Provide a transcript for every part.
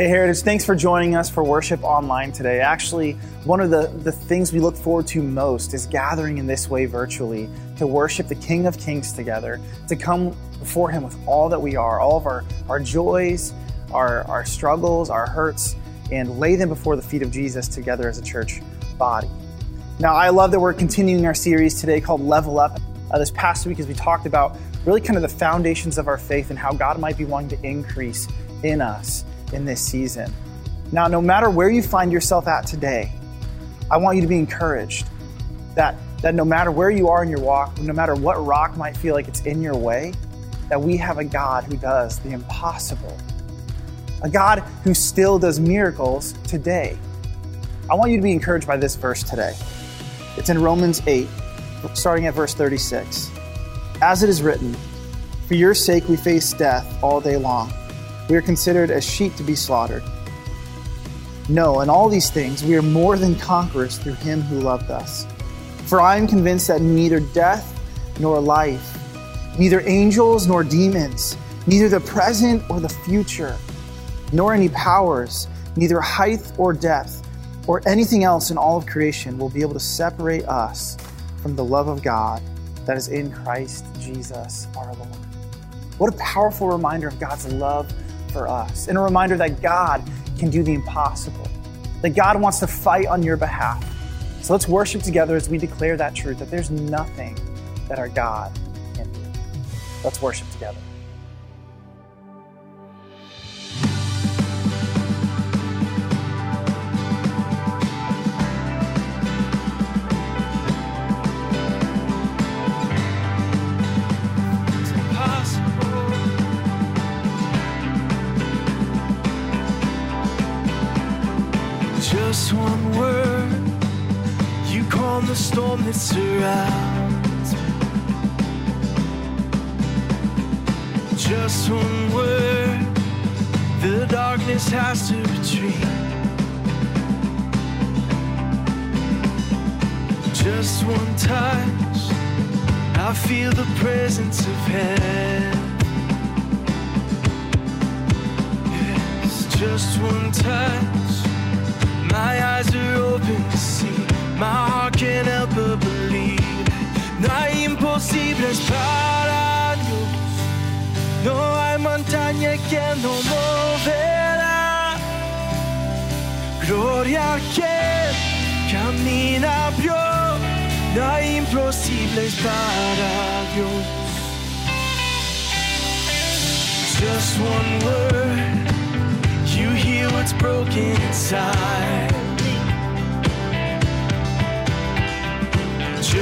Hey, Heritage, thanks for joining us for worship online today. Actually, one of the, the things we look forward to most is gathering in this way virtually to worship the King of Kings together, to come before Him with all that we are, all of our, our joys, our, our struggles, our hurts, and lay them before the feet of Jesus together as a church body. Now, I love that we're continuing our series today called Level Up. Uh, this past week, as we talked about really kind of the foundations of our faith and how God might be wanting to increase in us in this season. Now, no matter where you find yourself at today, I want you to be encouraged that, that no matter where you are in your walk, no matter what rock might feel like it's in your way, that we have a God who does the impossible, a God who still does miracles today. I want you to be encouraged by this verse today. It's in Romans 8, starting at verse 36. As it is written, For your sake we face death all day long. We are considered as sheep to be slaughtered. No, in all these things we are more than conquerors through him who loved us. For I am convinced that neither death nor life, neither angels nor demons, neither the present or the future, nor any powers, neither height or depth, or anything else in all of creation will be able to separate us from the love of God that is in Christ Jesus our Lord. What a powerful reminder of God's love for us, and a reminder that God can do the impossible, that God wants to fight on your behalf. So let's worship together as we declare that truth that there's nothing that our God can do. Let's worship together. Storm that. Just one word, the darkness has to retreat. Just one touch, I feel the presence of heaven. Yes, just one touch. My eyes are open. My heart can't help but believe. No hay imposibles para Dios. No hay montaña que no moverá. Gloria a quien camina vio. No hay imposibles para Dios. Just one word. You heal what's broken inside.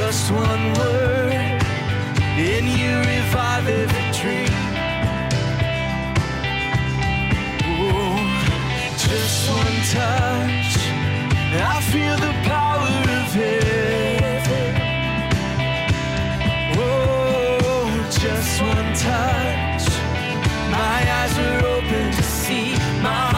Just one word, and you revive every dream. Oh, just one touch, I feel the power of heaven. Oh, just one touch, my eyes are open to see. My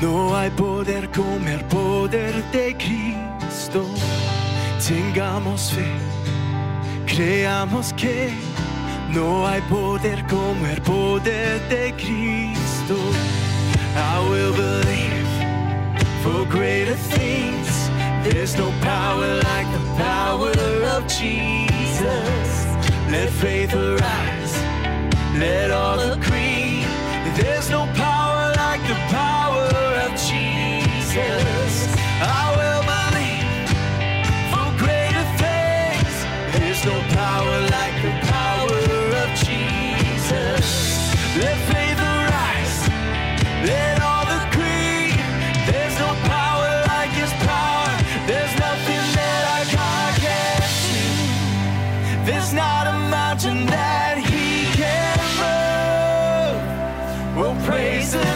No hay poder como el poder de Cristo. Tengamos fe, creamos que no hay poder como el poder de Cristo. I will believe for greater things. There's no power like the power of Jesus. Let faith arise, let all agree. There's no power I will for greater things. There's no power like the power of Jesus. Let faith arise. Let all. There's no power like His power. There's nothing that our God can't do. There's not a mountain that He can move. We'll praise Him.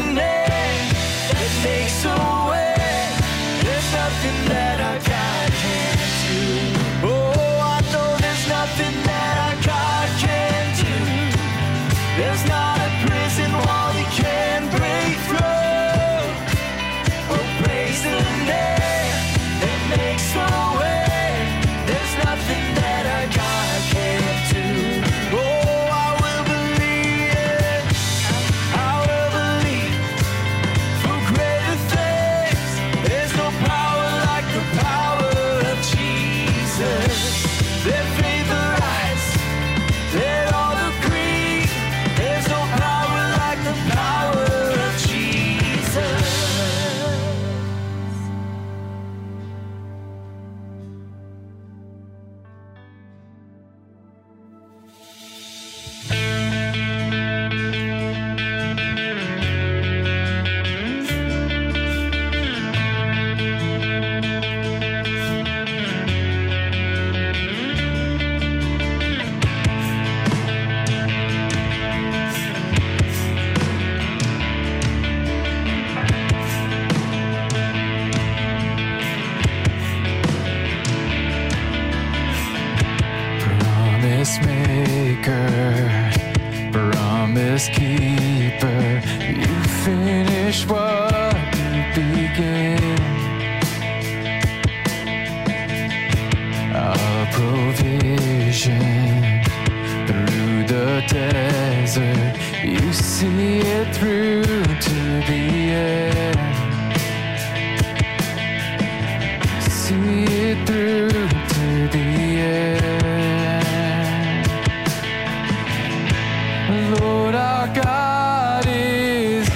Lord our God is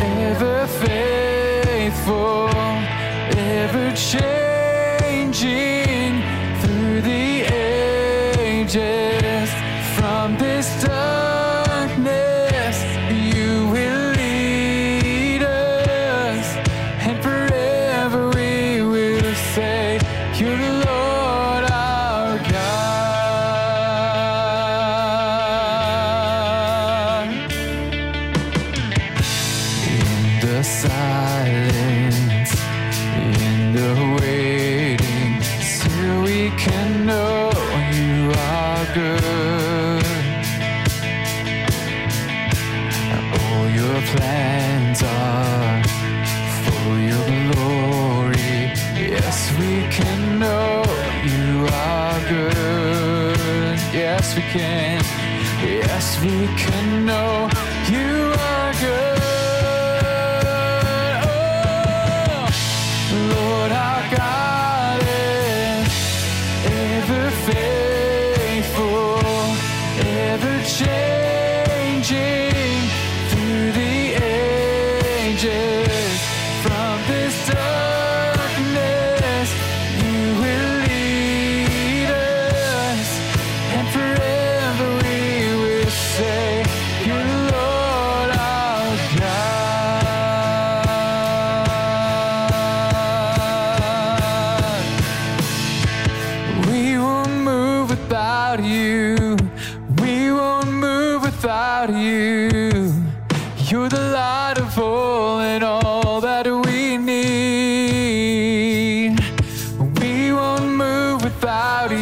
ever faithful, ever changing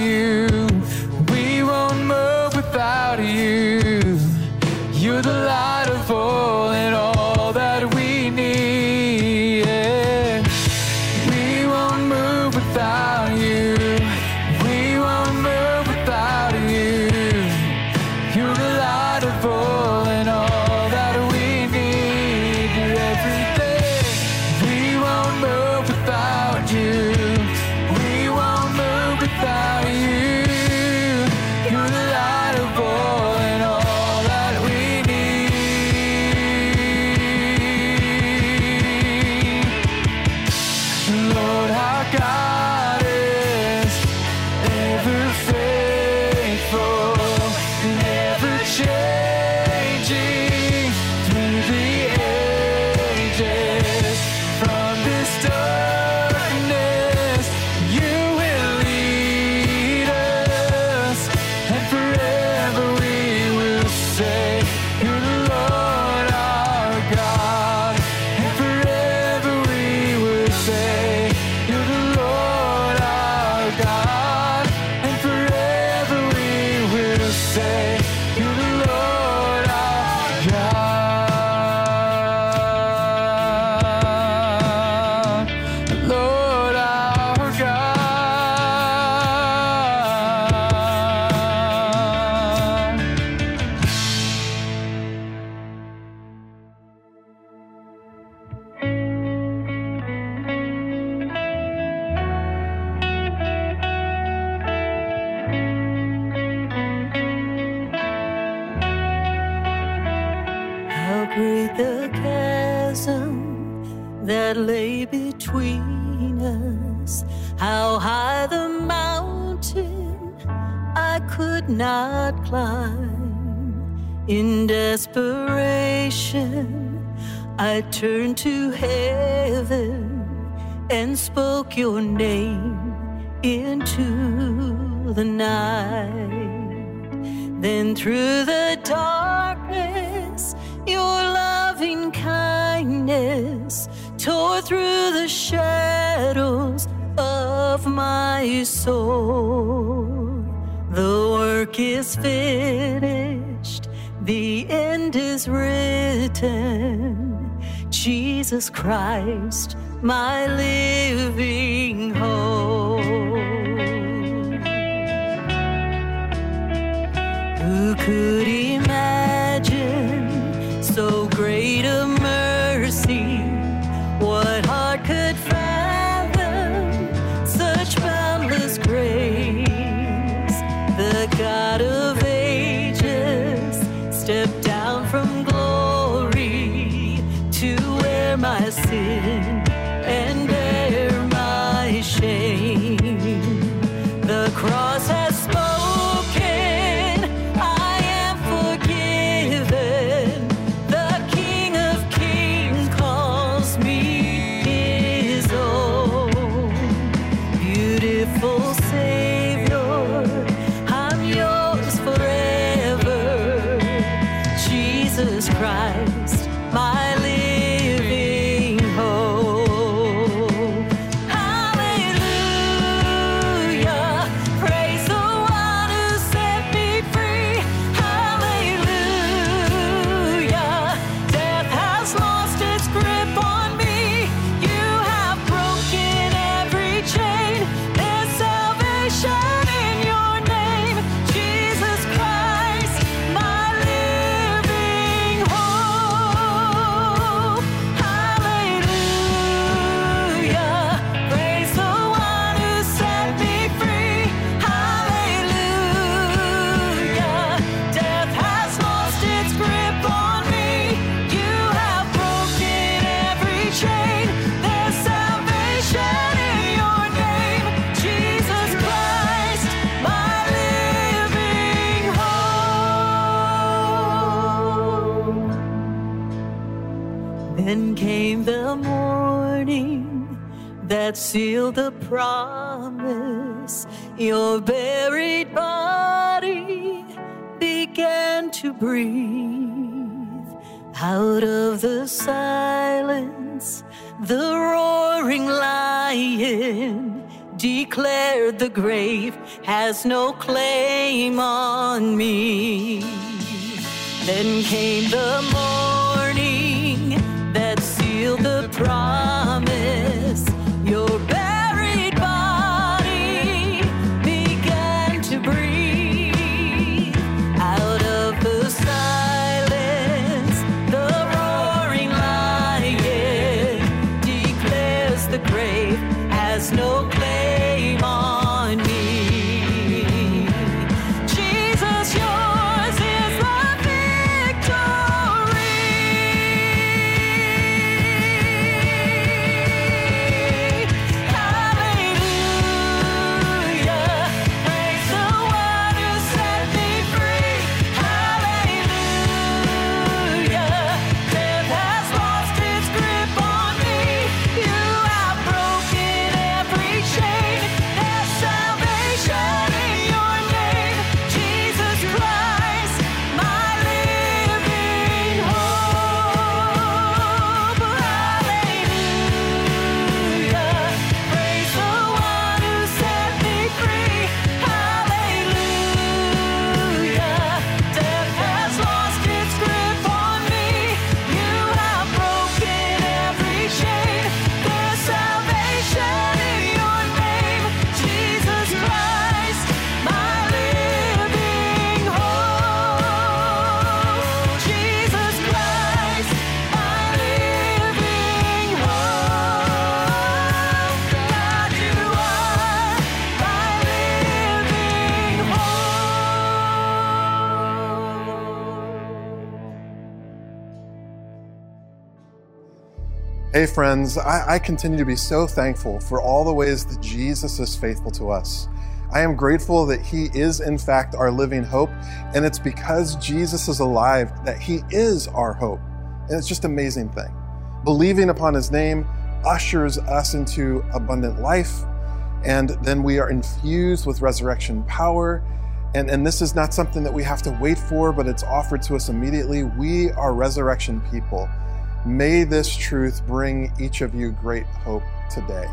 you. could not climb. In desperation, I turned to heaven and spoke your name into the night. Then through the darkness, your loving kindness tore through the shadows of my soul. The work is finished, the end is written. Jesus Christ, my living hope. Who could imagine? the promise. Your buried body began to breathe out of the silence. The roaring lion declared the grave has no claim on me. Then came the morning. Friends, I, I, continue to be so thankful for all the ways that Jesus is faithful to us. I am grateful that He is, in fact, our living hope, and it's because Jesus is alive that He is our hope. And it's just an amazing thing. Believing upon His name ushers us into abundant life, and then we are infused with resurrection power. And, and this is not something that we have to wait for, but it's offered to us immediately. We are resurrection people. May this truth bring each of you great hope today.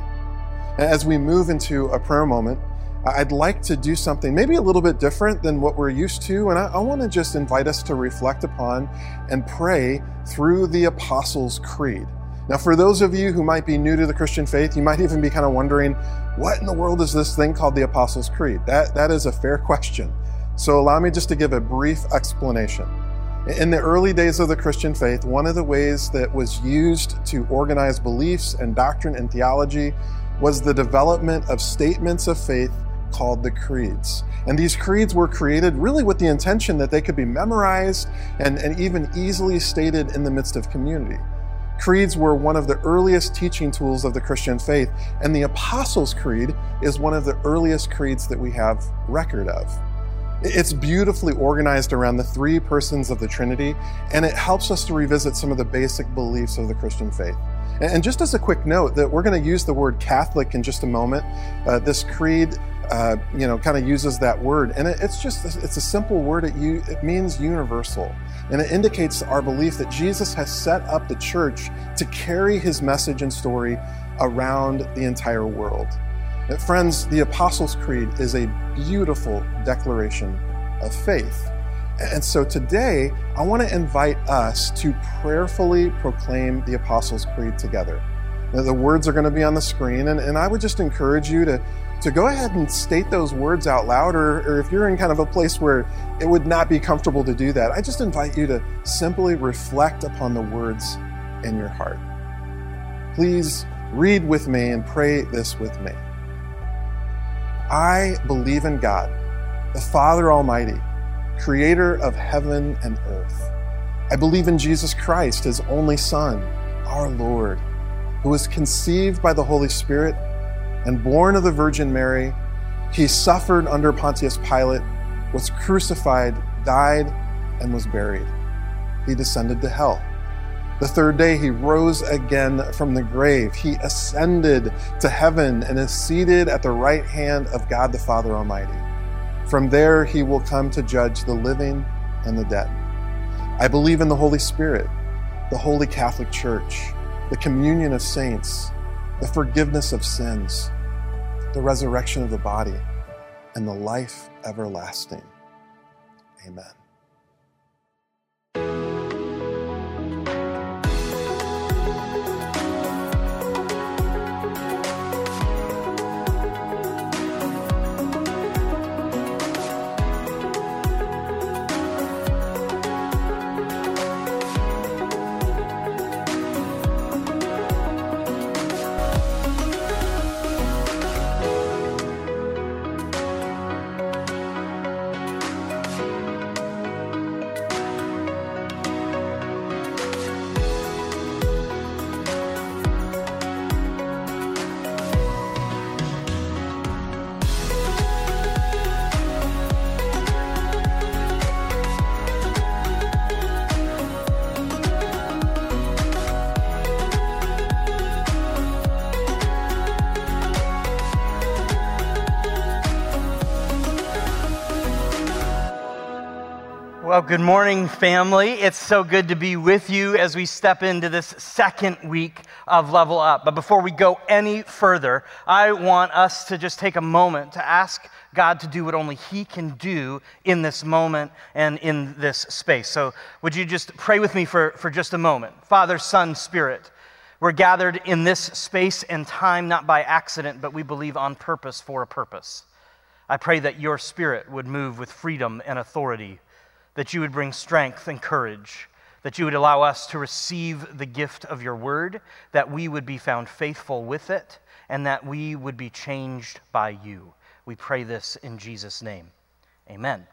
As we move into a prayer moment, I'd like to do something maybe a little bit different than what we're used to. And I, I want to just invite us to reflect upon and pray through the Apostles' Creed. Now, for those of you who might be new to the Christian faith, you might even be kind of wondering, what in the world is this thing called the Apostles' Creed? That, that is a fair question. So allow me just to give a brief explanation. In the early days of the Christian faith, one of the ways that was used to organize beliefs and doctrine and theology was the development of statements of faith called the creeds. And these creeds were created really with the intention that they could be memorized and, and even easily stated in the midst of community. Creeds were one of the earliest teaching tools of the Christian faith, and the Apostles' Creed is one of the earliest creeds that we have record of. It's beautifully organized around the three persons of the Trinity, and it helps us to revisit some of the basic beliefs of the Christian faith. And just as a quick note, that we're going to use the word Catholic in just a moment. Uh, this creed, uh, you know, kind of uses that word, and it, it's just it's a simple word. It, it means universal, and it indicates our belief that Jesus has set up the church to carry His message and story around the entire world. Friends, the Apostles' Creed is a beautiful declaration of faith. And so today, I want to invite us to prayerfully proclaim the Apostles' Creed together. Now, the words are going to be on the screen, and, and I would just encourage you to, to go ahead and state those words out loud, or, or if you're in kind of a place where it would not be comfortable to do that, I just invite you to simply reflect upon the words in your heart. Please read with me and pray this with me. I believe in God, the Father Almighty, creator of heaven and earth. I believe in Jesus Christ, his only Son, our Lord, who was conceived by the Holy Spirit and born of the Virgin Mary. He suffered under Pontius Pilate, was crucified, died, and was buried. He descended to hell. The third day, he rose again from the grave. He ascended to heaven and is seated at the right hand of God the Father Almighty. From there, he will come to judge the living and the dead. I believe in the Holy Spirit, the Holy Catholic Church, the communion of saints, the forgiveness of sins, the resurrection of the body, and the life everlasting. Amen. Well, good morning, family. It's so good to be with you as we step into this second week of Level Up. But before we go any further, I want us to just take a moment to ask God to do what only He can do in this moment and in this space. So, would you just pray with me for, for just a moment? Father, Son, Spirit, we're gathered in this space and time not by accident, but we believe on purpose for a purpose. I pray that your Spirit would move with freedom and authority that you would bring strength and courage, that you would allow us to receive the gift of your word, that we would be found faithful with it, and that we would be changed by you. We pray this in Jesus' name. Amen.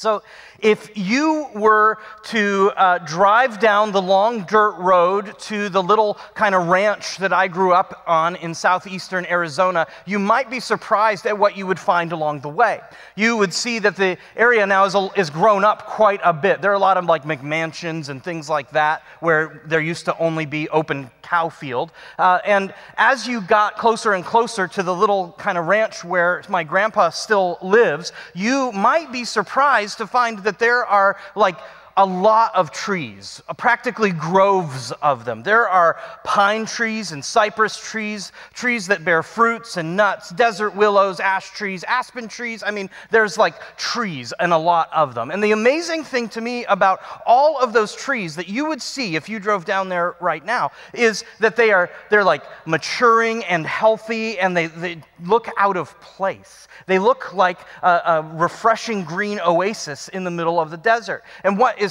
So, if you were to uh, drive down the long dirt road to the little kind of ranch that I grew up on in southeastern Arizona, you might be surprised at what you would find along the way. You would see that the area now is, is grown up quite a bit. There are a lot of like McMansions and things like that where there used to only be open cow field. Uh, and as you got closer and closer to the little kind of ranch where my grandpa still lives, you might be surprised to find that there are like a lot of trees, uh, practically groves of them. There are pine trees and cypress trees, trees that bear fruits and nuts, desert willows, ash trees, aspen trees. I mean, there's like trees and a lot of them. And the amazing thing to me about all of those trees that you would see if you drove down there right now is that they are they're like maturing and healthy and they, they look out of place. They look like a, a refreshing green oasis in the middle of the desert. And what is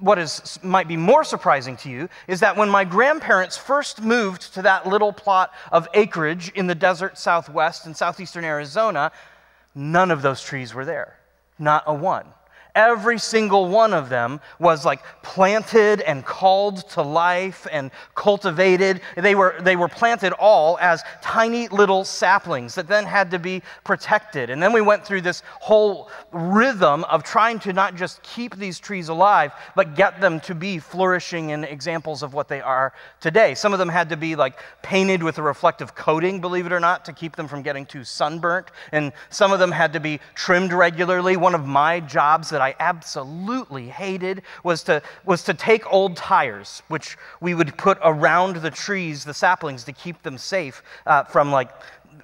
what is might be more surprising to you is that when my grandparents first moved to that little plot of acreage in the desert southwest and southeastern Arizona, none of those trees were there. Not a one. Every single one of them was like planted and called to life and cultivated. They were, they were planted all as tiny little saplings that then had to be protected. And then we went through this whole rhythm of trying to not just keep these trees alive, but get them to be flourishing and examples of what they are today. Some of them had to be like painted with a reflective coating, believe it or not, to keep them from getting too sunburnt. And some of them had to be trimmed regularly. One of my jobs that I absolutely hated was to, was to take old tires, which we would put around the trees, the saplings, to keep them safe uh, from like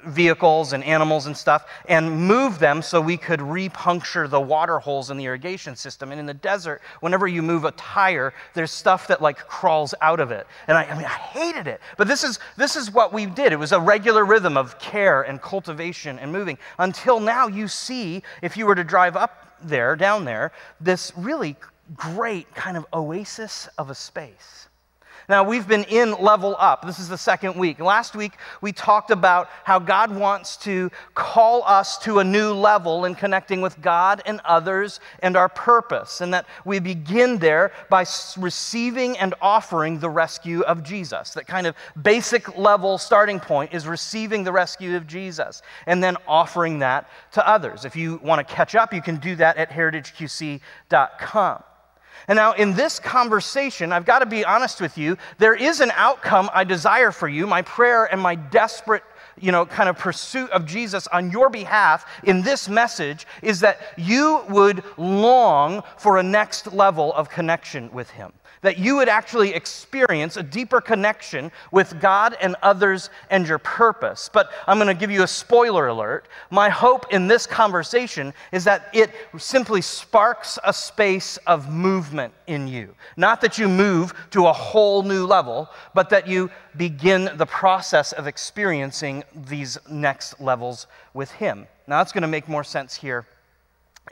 vehicles and animals and stuff, and move them so we could repuncture the water holes in the irrigation system. And in the desert, whenever you move a tire, there's stuff that like crawls out of it. And I, I mean, I hated it. But this is, this is what we did. It was a regular rhythm of care and cultivation and moving. Until now, you see, if you were to drive up there, down there, this really great kind of oasis of a space. Now, we've been in Level Up. This is the second week. Last week, we talked about how God wants to call us to a new level in connecting with God and others and our purpose, and that we begin there by receiving and offering the rescue of Jesus. That kind of basic level starting point is receiving the rescue of Jesus and then offering that to others. If you want to catch up, you can do that at heritageqc.com. And now, in this conversation, I've got to be honest with you, there is an outcome I desire for you. My prayer and my desperate, you know, kind of pursuit of Jesus on your behalf in this message is that you would long for a next level of connection with Him that you would actually experience a deeper connection with God and others and your purpose. But I'm going to give you a spoiler alert. My hope in this conversation is that it simply sparks a space of movement in you. Not that you move to a whole new level, but that you begin the process of experiencing these next levels with Him. Now, that's going to make more sense here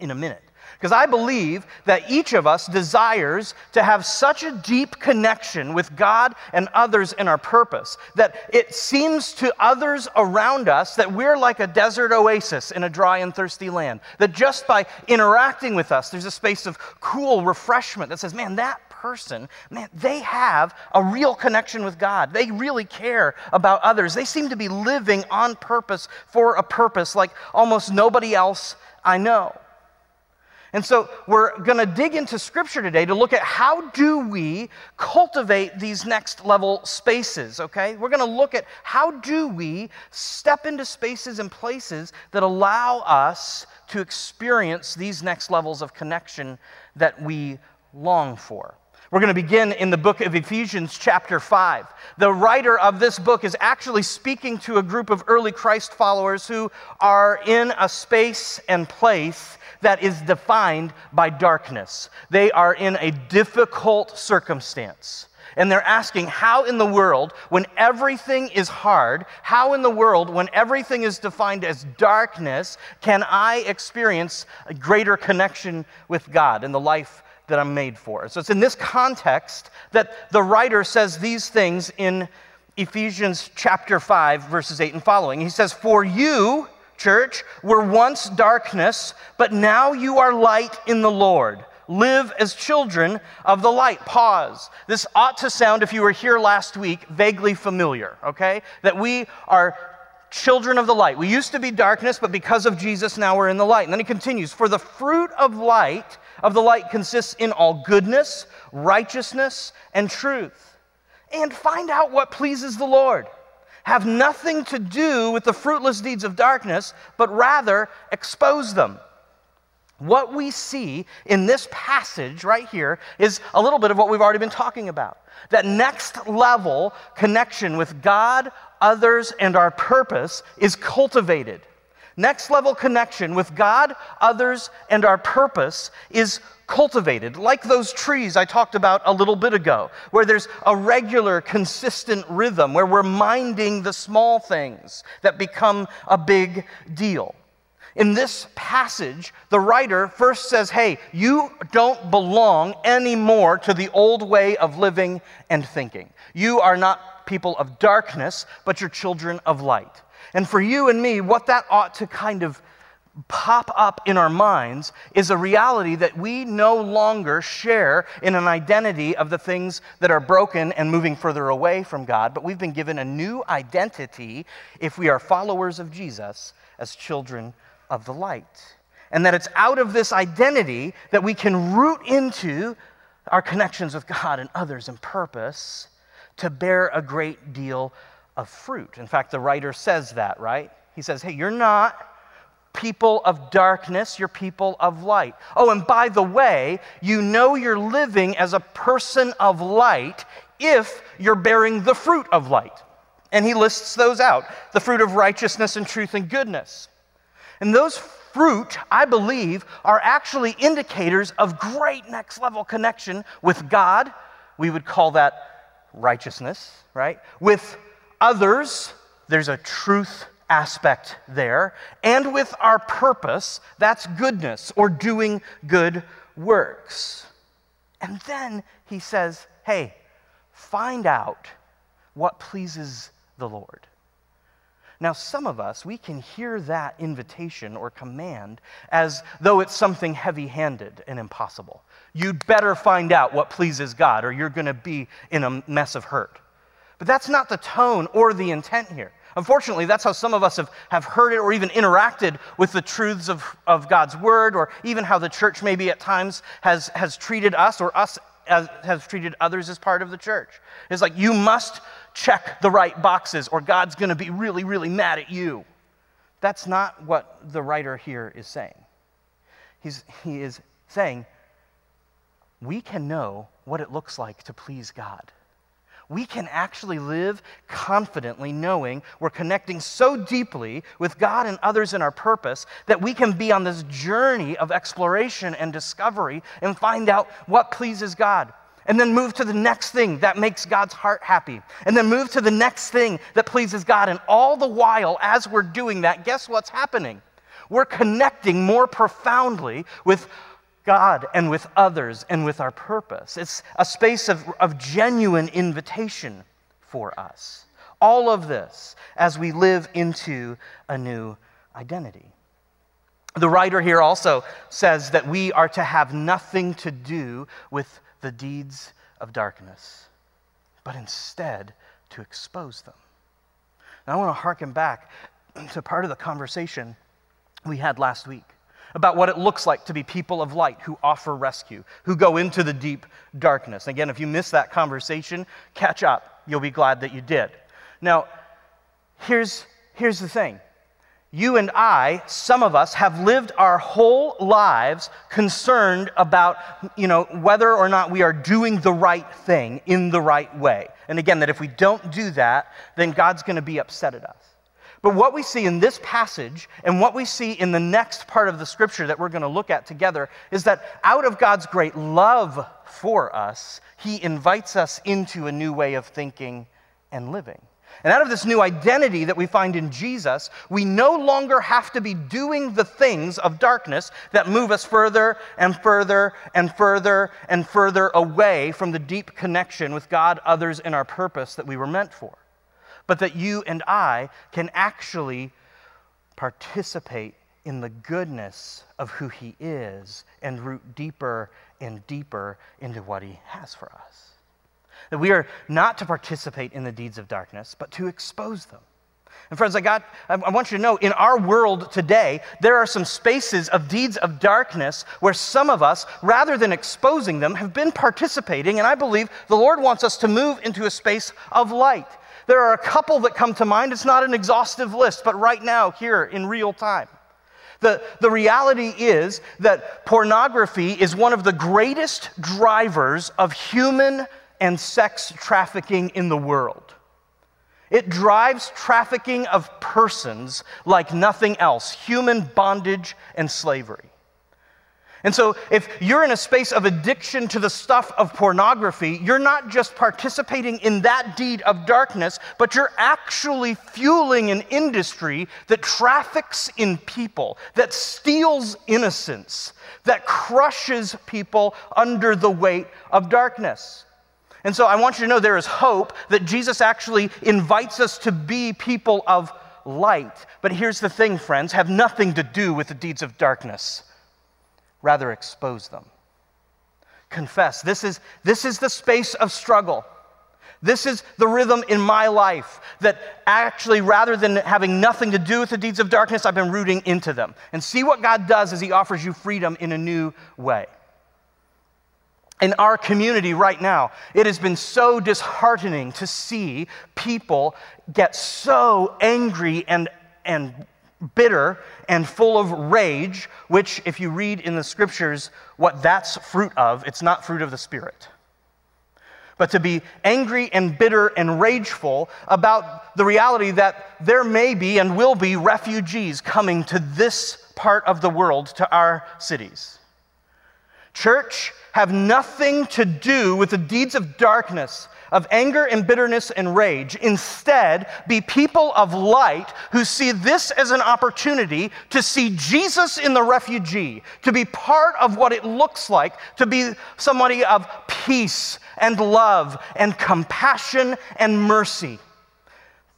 in a minute. Because I believe that each of us desires to have such a deep connection with God and others in our purpose that it seems to others around us that we're like a desert oasis in a dry and thirsty land. That just by interacting with us, there's a space of cool refreshment that says, man, that person, man, they have a real connection with God. They really care about others. They seem to be living on purpose for a purpose like almost nobody else I know. And so we're going to dig into scripture today to look at how do we cultivate these next level spaces, okay? We're going to look at how do we step into spaces and places that allow us to experience these next levels of connection that we long for. We're going to begin in the book of Ephesians, chapter 5. The writer of this book is actually speaking to a group of early Christ followers who are in a space and place that is defined by darkness. They are in a difficult circumstance. And they're asking, how in the world, when everything is hard, how in the world, when everything is defined as darkness, can I experience a greater connection with God in the life that I'm made for? So it's in this context that the writer says these things in Ephesians chapter 5, verses 8 and following. He says, For you, church, were once darkness, but now you are light in the Lord. Live as children of the light. Pause. This ought to sound, if you were here last week, vaguely familiar, okay? That we are children of the light. We used to be darkness, but because of Jesus, now we're in the light. And then he continues For the fruit of light, of the light, consists in all goodness, righteousness, and truth. And find out what pleases the Lord. Have nothing to do with the fruitless deeds of darkness, but rather expose them. What we see in this passage right here is a little bit of what we've already been talking about. That next level connection with God, others, and our purpose is cultivated. Next level connection with God, others, and our purpose is cultivated, like those trees I talked about a little bit ago, where there's a regular, consistent rhythm, where we're minding the small things that become a big deal. In this passage, the writer first says, Hey, you don't belong anymore to the old way of living and thinking. You are not people of darkness, but you're children of light. And for you and me, what that ought to kind of pop up in our minds is a reality that we no longer share in an identity of the things that are broken and moving further away from God, but we've been given a new identity if we are followers of Jesus as children of the light. And that it's out of this identity that we can root into our connections with God and others and purpose to bear a great deal of fruit. In fact, the writer says that, right? He says, hey, you're not people of darkness, you're people of light. Oh, and by the way, you know you're living as a person of light if you're bearing the fruit of light. And he lists those out the fruit of righteousness and truth and goodness. And those fruit, I believe, are actually indicators of great next level connection with God. We would call that righteousness, right? With others, there's a truth aspect there. And with our purpose, that's goodness or doing good works. And then he says, hey, find out what pleases the Lord. Now, some of us, we can hear that invitation or command as though it's something heavy handed and impossible. You'd better find out what pleases God, or you're going to be in a mess of hurt. But that's not the tone or the intent here. Unfortunately, that's how some of us have, have heard it or even interacted with the truths of, of God's word, or even how the church maybe at times has, has treated us or us as, has treated others as part of the church. It's like, you must check the right boxes or God's going to be really, really mad at you. That's not what the writer here is saying. He's, he is saying, we can know what it looks like to please God we can actually live confidently knowing we're connecting so deeply with God and others in our purpose that we can be on this journey of exploration and discovery and find out what pleases God. And then move to the next thing that makes God's heart happy. And then move to the next thing that pleases God. And all the while, as we're doing that, guess what's happening? We're connecting more profoundly with God and with others and with our purpose. It's a space of, of genuine invitation for us. All of this as we live into a new identity. The writer here also says that we are to have nothing to do with the deeds of darkness, but instead to expose them. Now, I want to harken back to part of the conversation we had last week about what it looks like to be people of light who offer rescue, who go into the deep darkness. Again, if you missed that conversation, catch up. You'll be glad that you did. Now, here's, here's the thing. You and I, some of us, have lived our whole lives concerned about, you know, whether or not we are doing the right thing in the right way. And again, that if we don't do that, then God's going to be upset at us. But what we see in this passage and what we see in the next part of the scripture that we're going to look at together is that out of God's great love for us, He invites us into a new way of thinking and living. And out of this new identity that we find in Jesus, we no longer have to be doing the things of darkness that move us further and further and further and further away from the deep connection with God, others, and our purpose that we were meant for but that you and I can actually participate in the goodness of who He is and root deeper and deeper into what He has for us. That we are not to participate in the deeds of darkness, but to expose them. And friends, I got I want you to know in our world today, there are some spaces of deeds of darkness where some of us, rather than exposing them, have been participating, and I believe the Lord wants us to move into a space of light. There are a couple that come to mind. It's not an exhaustive list, but right now, here in real time. The, the reality is that pornography is one of the greatest drivers of human and sex trafficking in the world. It drives trafficking of persons like nothing else human bondage and slavery. And so, if you're in a space of addiction to the stuff of pornography, you're not just participating in that deed of darkness, but you're actually fueling an industry that traffics in people, that steals innocence, that crushes people under the weight of darkness. And so, I want you to know there is hope that Jesus actually invites us to be people of light. But here's the thing, friends have nothing to do with the deeds of darkness rather expose them. Confess. This is, this is the space of struggle. This is the rhythm in my life that actually, rather than having nothing to do with the deeds of darkness, I've been rooting into them. And see what God does as He offers you freedom in a new way. In our community right now, it has been so disheartening to see people get so angry and, and bitter and full of rage, which, if you read in the scriptures what that's fruit of, it's not fruit of the Spirit. But to be angry and bitter and rageful about the reality that there may be and will be refugees coming to this part of the world, to our cities. Church, have nothing to do with the deeds of darkness of anger and bitterness and rage. Instead, be people of light who see this as an opportunity to see Jesus in the refugee, to be part of what it looks like to be somebody of peace and love and compassion and mercy.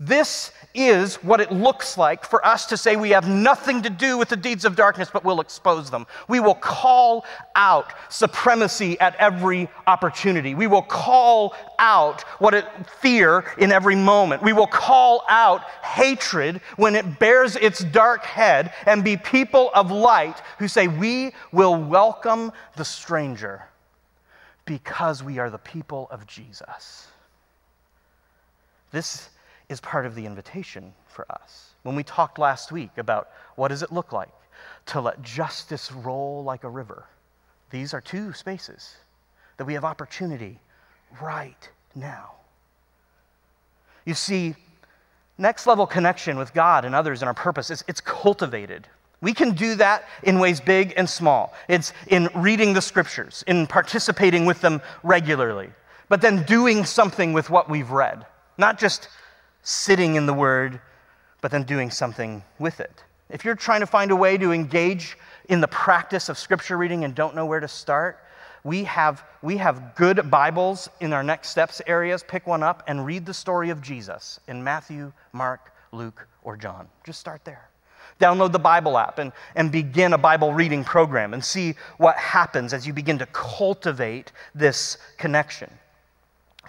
This is what it looks like for us to say we have nothing to do with the deeds of darkness, but we'll expose them. We will call out supremacy at every opportunity. We will call out what it fear in every moment. We will call out hatred when it bears its dark head and be people of light who say we will welcome the stranger because we are the people of Jesus. This is part of the invitation for us. When we talked last week about what does it look like to let justice roll like a river, these are two spaces that we have opportunity right now. You see, next level connection with God and others and our purpose is it's cultivated. We can do that in ways big and small. It's in reading the scriptures, in participating with them regularly, but then doing something with what we've read. Not just sitting in the Word, but then doing something with it. If you're trying to find a way to engage in the practice of Scripture reading and don't know where to start, we have, we have good Bibles in our next steps areas. Pick one up and read the story of Jesus in Matthew, Mark, Luke, or John. Just start there. Download the Bible app and, and begin a Bible reading program and see what happens as you begin to cultivate this connection.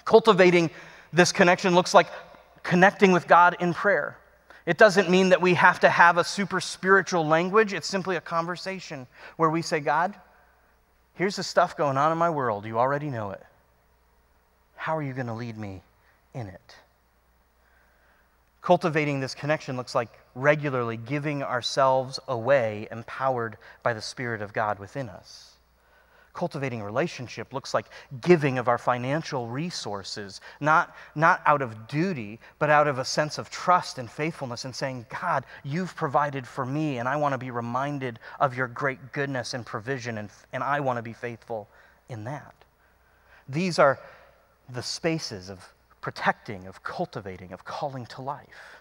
Cultivating this connection looks like connecting with God in prayer. It doesn't mean that we have to have a super spiritual language. It's simply a conversation where we say, God, here's the stuff going on in my world. You already know it. How are you going to lead me in it? Cultivating this connection looks like regularly giving ourselves away, empowered by the Spirit of God within us. Cultivating relationship looks like giving of our financial resources, not, not out of duty, but out of a sense of trust and faithfulness, and saying, God, you've provided for me, and I want to be reminded of your great goodness and provision, and, and I want to be faithful in that. These are the spaces of protecting, of cultivating, of calling to life.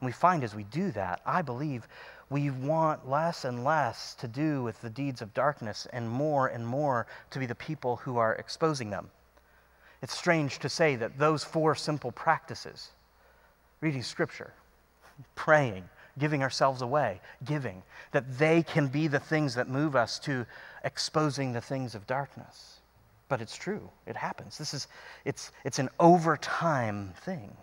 And we find as we do that, I believe we want less and less to do with the deeds of darkness and more and more to be the people who are exposing them. It's strange to say that those four simple practices reading scripture, praying, giving ourselves away, giving, that they can be the things that move us to exposing the things of darkness. But it's true, it happens. This is, it's, it's an overtime thing.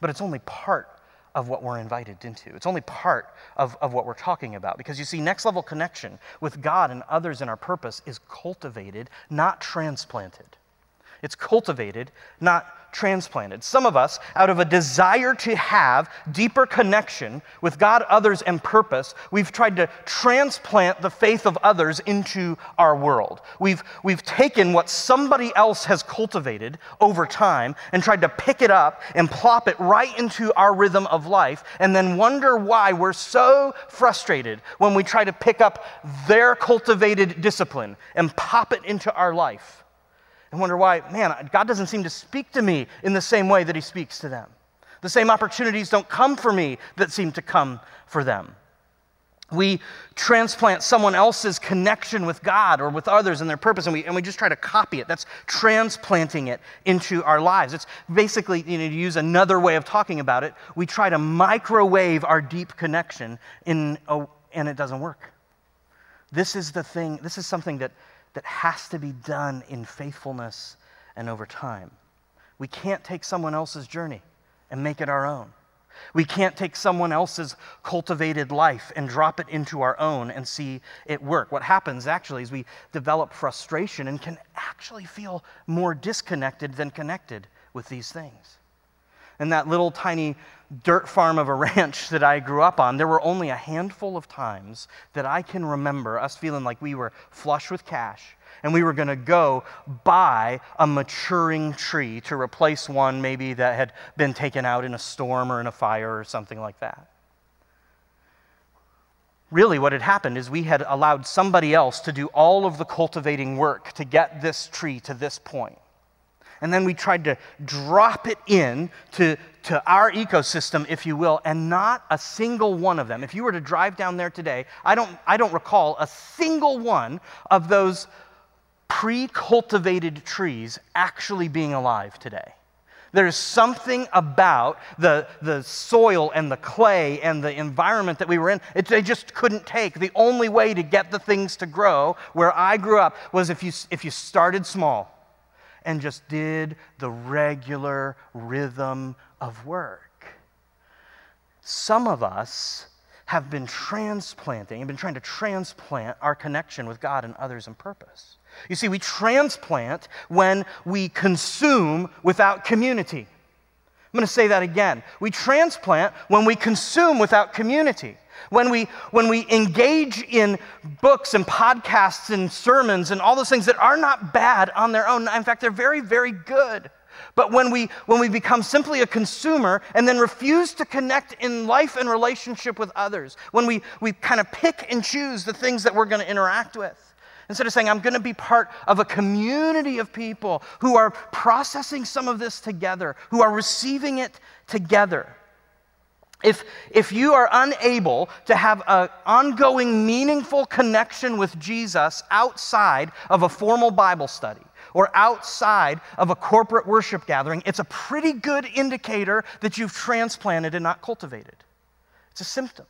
But it's only part of what we're invited into. It's only part of, of what we're talking about. Because you see, next level connection with God and others in our purpose is cultivated, not transplanted. It's cultivated, not transplanted. Some of us, out of a desire to have deeper connection with God, others, and purpose, we've tried to transplant the faith of others into our world. We've, we've taken what somebody else has cultivated over time and tried to pick it up and plop it right into our rhythm of life, and then wonder why we're so frustrated when we try to pick up their cultivated discipline and pop it into our life and wonder why, man, God doesn't seem to speak to me in the same way that He speaks to them. The same opportunities don't come for me that seem to come for them. We transplant someone else's connection with God or with others and their purpose, and we, and we just try to copy it. That's transplanting it into our lives. It's basically, you know, to use another way of talking about it, we try to microwave our deep connection, in a, and it doesn't work. This is the thing, this is something that that has to be done in faithfulness and over time. We can't take someone else's journey and make it our own. We can't take someone else's cultivated life and drop it into our own and see it work. What happens actually is we develop frustration and can actually feel more disconnected than connected with these things. And that little tiny dirt farm of a ranch that I grew up on, there were only a handful of times that I can remember us feeling like we were flush with cash and we were going to go buy a maturing tree to replace one maybe that had been taken out in a storm or in a fire or something like that. Really, what had happened is we had allowed somebody else to do all of the cultivating work to get this tree to this point and then we tried to drop it in to, to our ecosystem, if you will, and not a single one of them. If you were to drive down there today, I don't, I don't recall a single one of those pre cultivated trees actually being alive today. There's something about the, the soil and the clay and the environment that we were in, it, they just couldn't take. The only way to get the things to grow where I grew up was if you, if you started small and just did the regular rhythm of work. Some of us have been transplanting and been trying to transplant our connection with God and others in purpose. You see, we transplant when we consume without community. I'm going to say that again. We transplant when we consume without community. When we, when we engage in books and podcasts and sermons and all those things that are not bad on their own, in fact, they're very, very good. But when we, when we become simply a consumer and then refuse to connect in life and relationship with others, when we, we kind of pick and choose the things that we're going to interact with, instead of saying, I'm going to be part of a community of people who are processing some of this together, who are receiving it together. If, if you are unable to have an ongoing, meaningful connection with Jesus outside of a formal Bible study or outside of a corporate worship gathering, it's a pretty good indicator that you've transplanted and not cultivated. It's a symptom.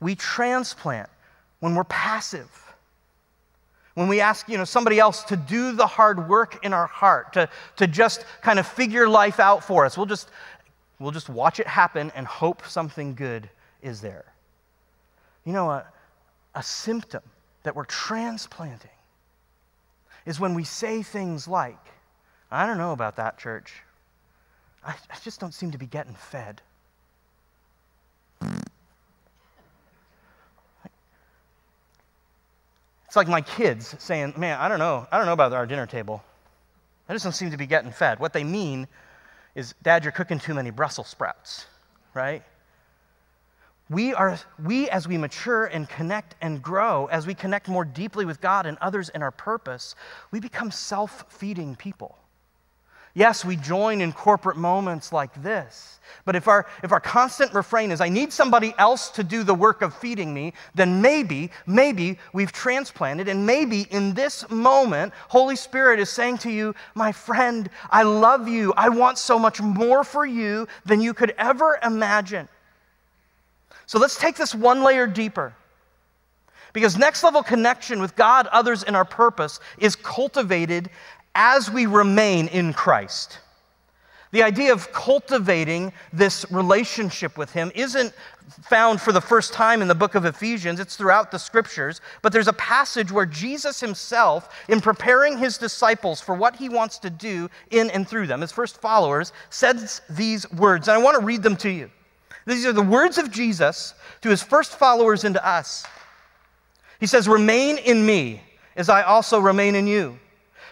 We transplant when we're passive. When we ask you know, somebody else to do the hard work in our heart, to, to just kind of figure life out for us, we'll just We'll just watch it happen and hope something good is there. You know, a, a symptom that we're transplanting is when we say things like, I don't know about that, church. I, I just don't seem to be getting fed. It's like my kids saying, Man, I don't know. I don't know about our dinner table. I just don't seem to be getting fed. What they mean is, Dad, you're cooking too many Brussels sprouts, right? We are, we as we mature and connect and grow, as we connect more deeply with God and others in our purpose, we become self feeding people. Yes, we join in corporate moments like this. But if our, if our constant refrain is, I need somebody else to do the work of feeding me, then maybe, maybe we've transplanted, and maybe in this moment, Holy Spirit is saying to you, My friend, I love you. I want so much more for you than you could ever imagine. So let's take this one layer deeper. Because next level connection with God, others, and our purpose is cultivated as we remain in Christ. The idea of cultivating this relationship with Him isn't found for the first time in the book of Ephesians, it's throughout the scriptures. But there's a passage where Jesus Himself, in preparing His disciples for what He wants to do in and through them, His first followers, says these words. And I want to read them to you. These are the words of Jesus to His first followers and to us. He says, Remain in me as I also remain in you.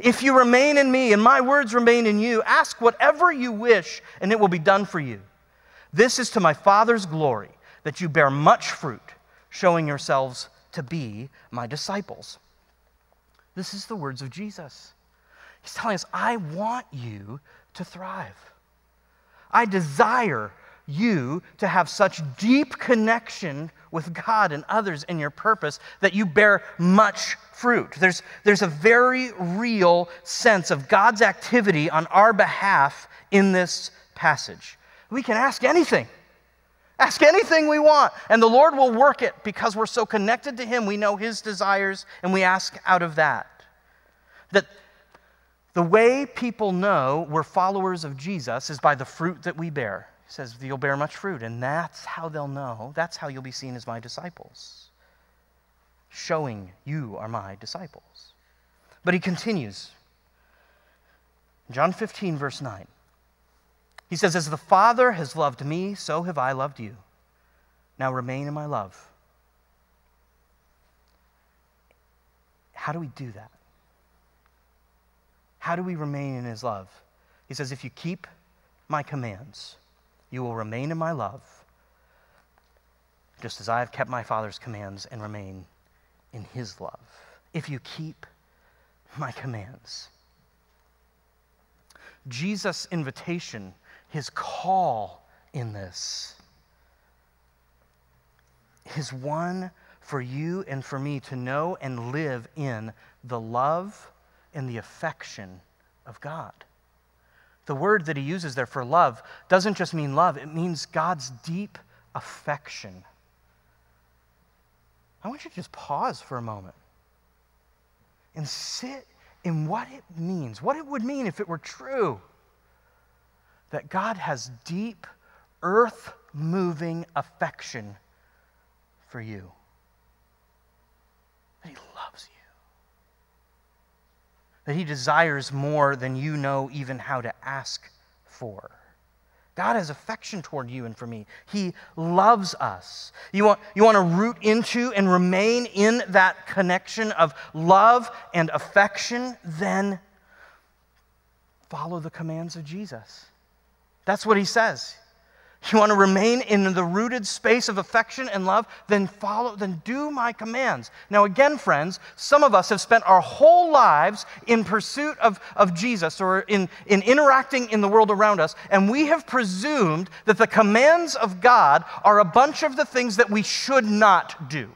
If you remain in me and my words remain in you, ask whatever you wish, and it will be done for you. This is to my Father's glory that you bear much fruit, showing yourselves to be my disciples. This is the words of Jesus. He's telling us, I want you to thrive. I desire you to have such deep connection with God and others in your purpose that you bear much fruit. There's, there's a very real sense of God's activity on our behalf in this passage. We can ask anything. Ask anything we want, and the Lord will work it because we're so connected to Him. We know His desires, and we ask out of that. That the way people know we're followers of Jesus is by the fruit that we bear. He says, You'll bear much fruit, and that's how they'll know. That's how you'll be seen as my disciples. Showing you are my disciples. But he continues. John 15, verse 9. He says, As the Father has loved me, so have I loved you. Now remain in my love. How do we do that? How do we remain in his love? He says, If you keep my commands, you will remain in my love, just as I have kept my Father's commands and remain in his love. If you keep my commands. Jesus' invitation, his call in this, is one for you and for me to know and live in the love and the affection of God. The word that he uses there for love doesn't just mean love, it means God's deep affection. I want you to just pause for a moment and sit in what it means, what it would mean if it were true that God has deep, earth moving affection for you, that He loves you that He desires more than you know even how to ask for. God has affection toward you and for me. He loves us. You want, you want to root into and remain in that connection of love and affection? Then follow the commands of Jesus. That's what he says. You want to remain in the rooted space of affection and love? Then follow, then do my commands. Now, again, friends, some of us have spent our whole lives in pursuit of, of Jesus or in, in interacting in the world around us, and we have presumed that the commands of God are a bunch of the things that we should not do.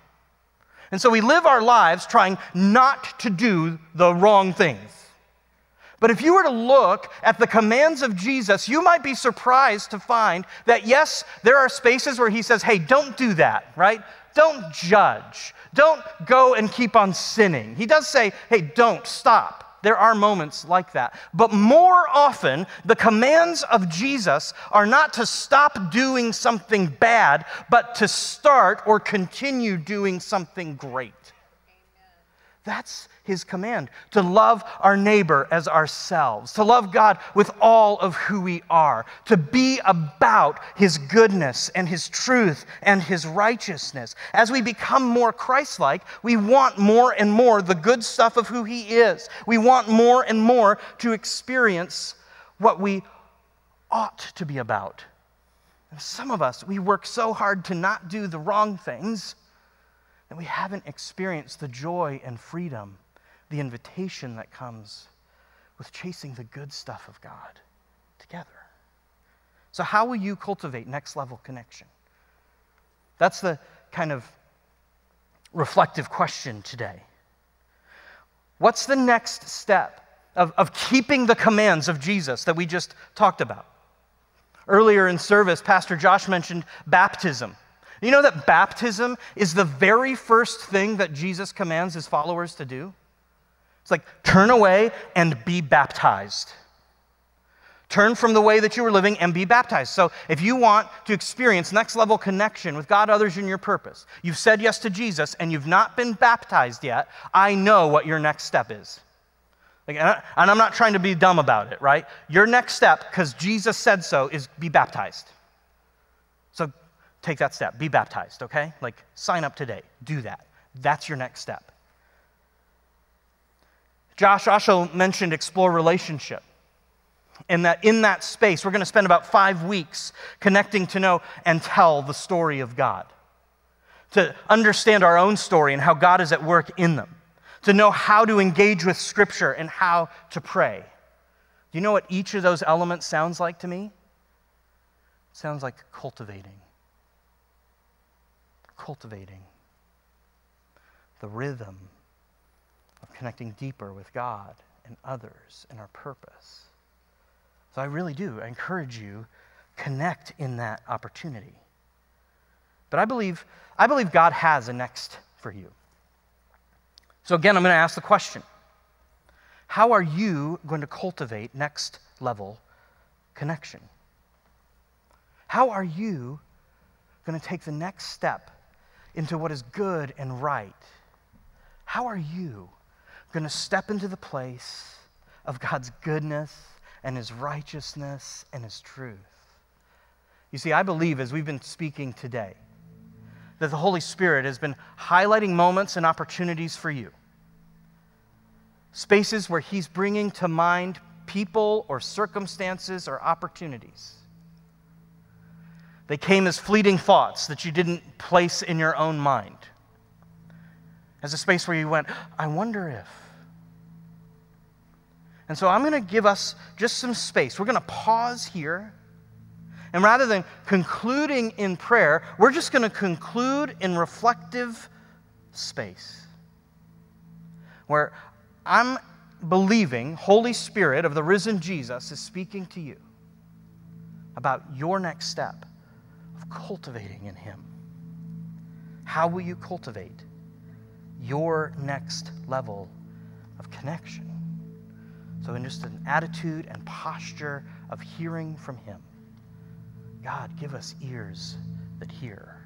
And so we live our lives trying not to do the wrong things. But if you were to look at the commands of Jesus, you might be surprised to find that, yes, there are spaces where he says, hey, don't do that, right? Don't judge. Don't go and keep on sinning. He does say, hey, don't stop. There are moments like that. But more often, the commands of Jesus are not to stop doing something bad, but to start or continue doing something great. That's his command to love our neighbor as ourselves, to love God with all of who we are, to be about his goodness and his truth and his righteousness. As we become more Christ like, we want more and more the good stuff of who he is. We want more and more to experience what we ought to be about. And some of us, we work so hard to not do the wrong things that we haven't experienced the joy and freedom, the invitation that comes with chasing the good stuff of God together. So, how will you cultivate next level connection? That's the kind of reflective question today. What's the next step of, of keeping the commands of Jesus that we just talked about? Earlier in service, Pastor Josh mentioned baptism. You know that baptism is the very first thing that Jesus commands his followers to do? It's like, turn away and be baptized. Turn from the way that you were living and be baptized. So, if you want to experience next level connection with God, others, and your purpose, you've said yes to Jesus and you've not been baptized yet, I know what your next step is. Like, and I'm not trying to be dumb about it, right? Your next step, because Jesus said so, is be baptized. Take that step. Be baptized, okay? Like, sign up today. Do that. That's your next step. Josh also mentioned explore relationship. And that in that space, we're going to spend about five weeks connecting to know and tell the story of God, to understand our own story and how God is at work in them, to know how to engage with Scripture and how to pray. Do you know what each of those elements sounds like to me? It sounds like cultivating. Cultivating the rhythm of connecting deeper with God and others and our purpose. So I really do. I encourage you connect in that opportunity. But I believe I believe God has a next for you. So again, I'm going to ask the question. How are you going to cultivate next level connection? How are you going to take the next step into what is good and right? How are you going to step into the place of God's goodness and His righteousness and His truth? You see, I believe as we've been speaking today, that the Holy Spirit has been highlighting moments and opportunities for you. Spaces where He's bringing to mind people or circumstances or opportunities. They came as fleeting thoughts that you didn't place in your own mind. As a space where you went, I wonder if. And so I'm going to give us just some space. We're going to pause here. And rather than concluding in prayer, we're just going to conclude in reflective space where I'm believing Holy Spirit of the risen Jesus is speaking to you about your next step cultivating in Him. How will you cultivate your next level of connection? So, in just an attitude and posture of hearing from Him, God, give us ears that hear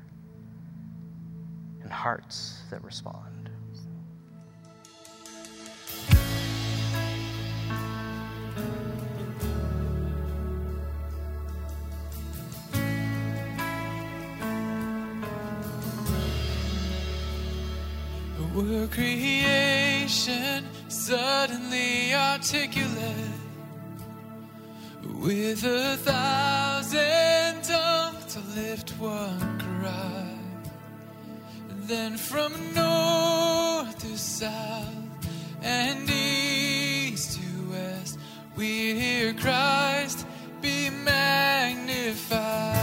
and hearts that respond. Were creation suddenly articulate with a thousand tongues to lift one cry? Then from north to south and east to west, we hear Christ be magnified.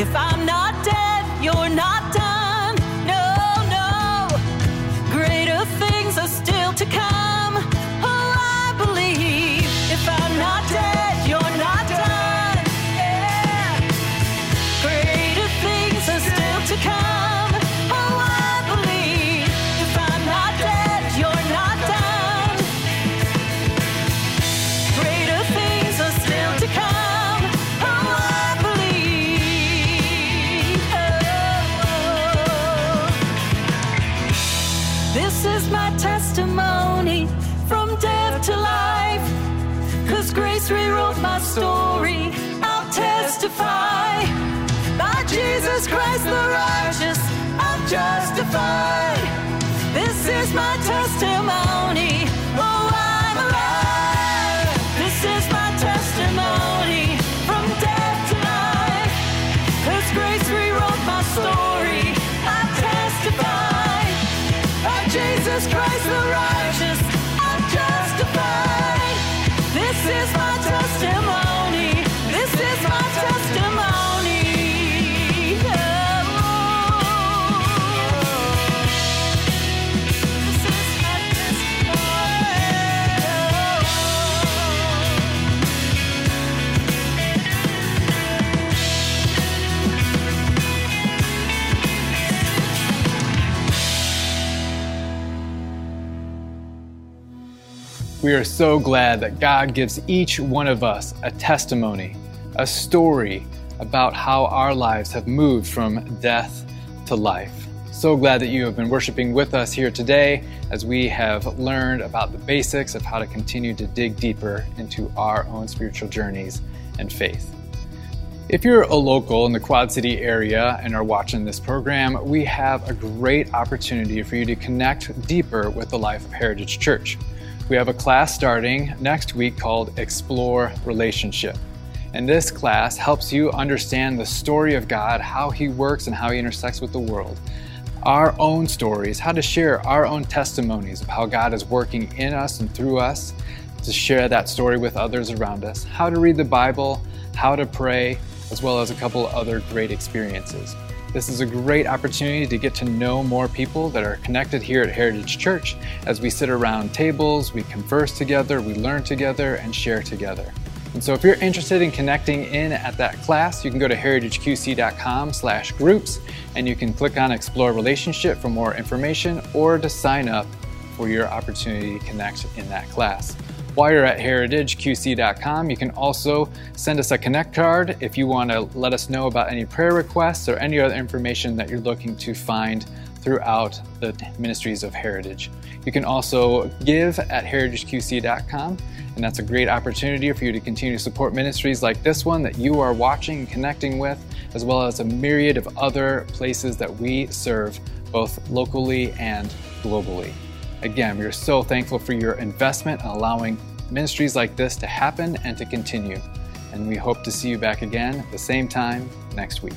If I'm Jesus Christ the righteous, We are so glad that God gives each one of us a testimony, a story about how our lives have moved from death to life. So glad that you have been worshiping with us here today as we have learned about the basics of how to continue to dig deeper into our own spiritual journeys and faith. If you're a local in the Quad City area and are watching this program, we have a great opportunity for you to connect deeper with the life of Heritage Church. We have a class starting next week called Explore Relationship. And this class helps you understand the story of God, how He works, and how He intersects with the world. Our own stories, how to share our own testimonies of how God is working in us and through us, to share that story with others around us, how to read the Bible, how to pray, as well as a couple other great experiences. This is a great opportunity to get to know more people that are connected here at Heritage Church as we sit around tables, we converse together, we learn together, and share together. And so if you're interested in connecting in at that class, you can go to heritageqc.com slash groups and you can click on Explore Relationship for more information or to sign up for your opportunity to connect in that class. While you're at heritageqc.com, you can also send us a connect card if you want to let us know about any prayer requests or any other information that you're looking to find throughout the ministries of Heritage. You can also give at heritageqc.com, and that's a great opportunity for you to continue to support ministries like this one that you are watching and connecting with, as well as a myriad of other places that we serve both locally and globally. Again, we are so thankful for your investment in allowing ministries like this to happen and to continue. And we hope to see you back again at the same time next week.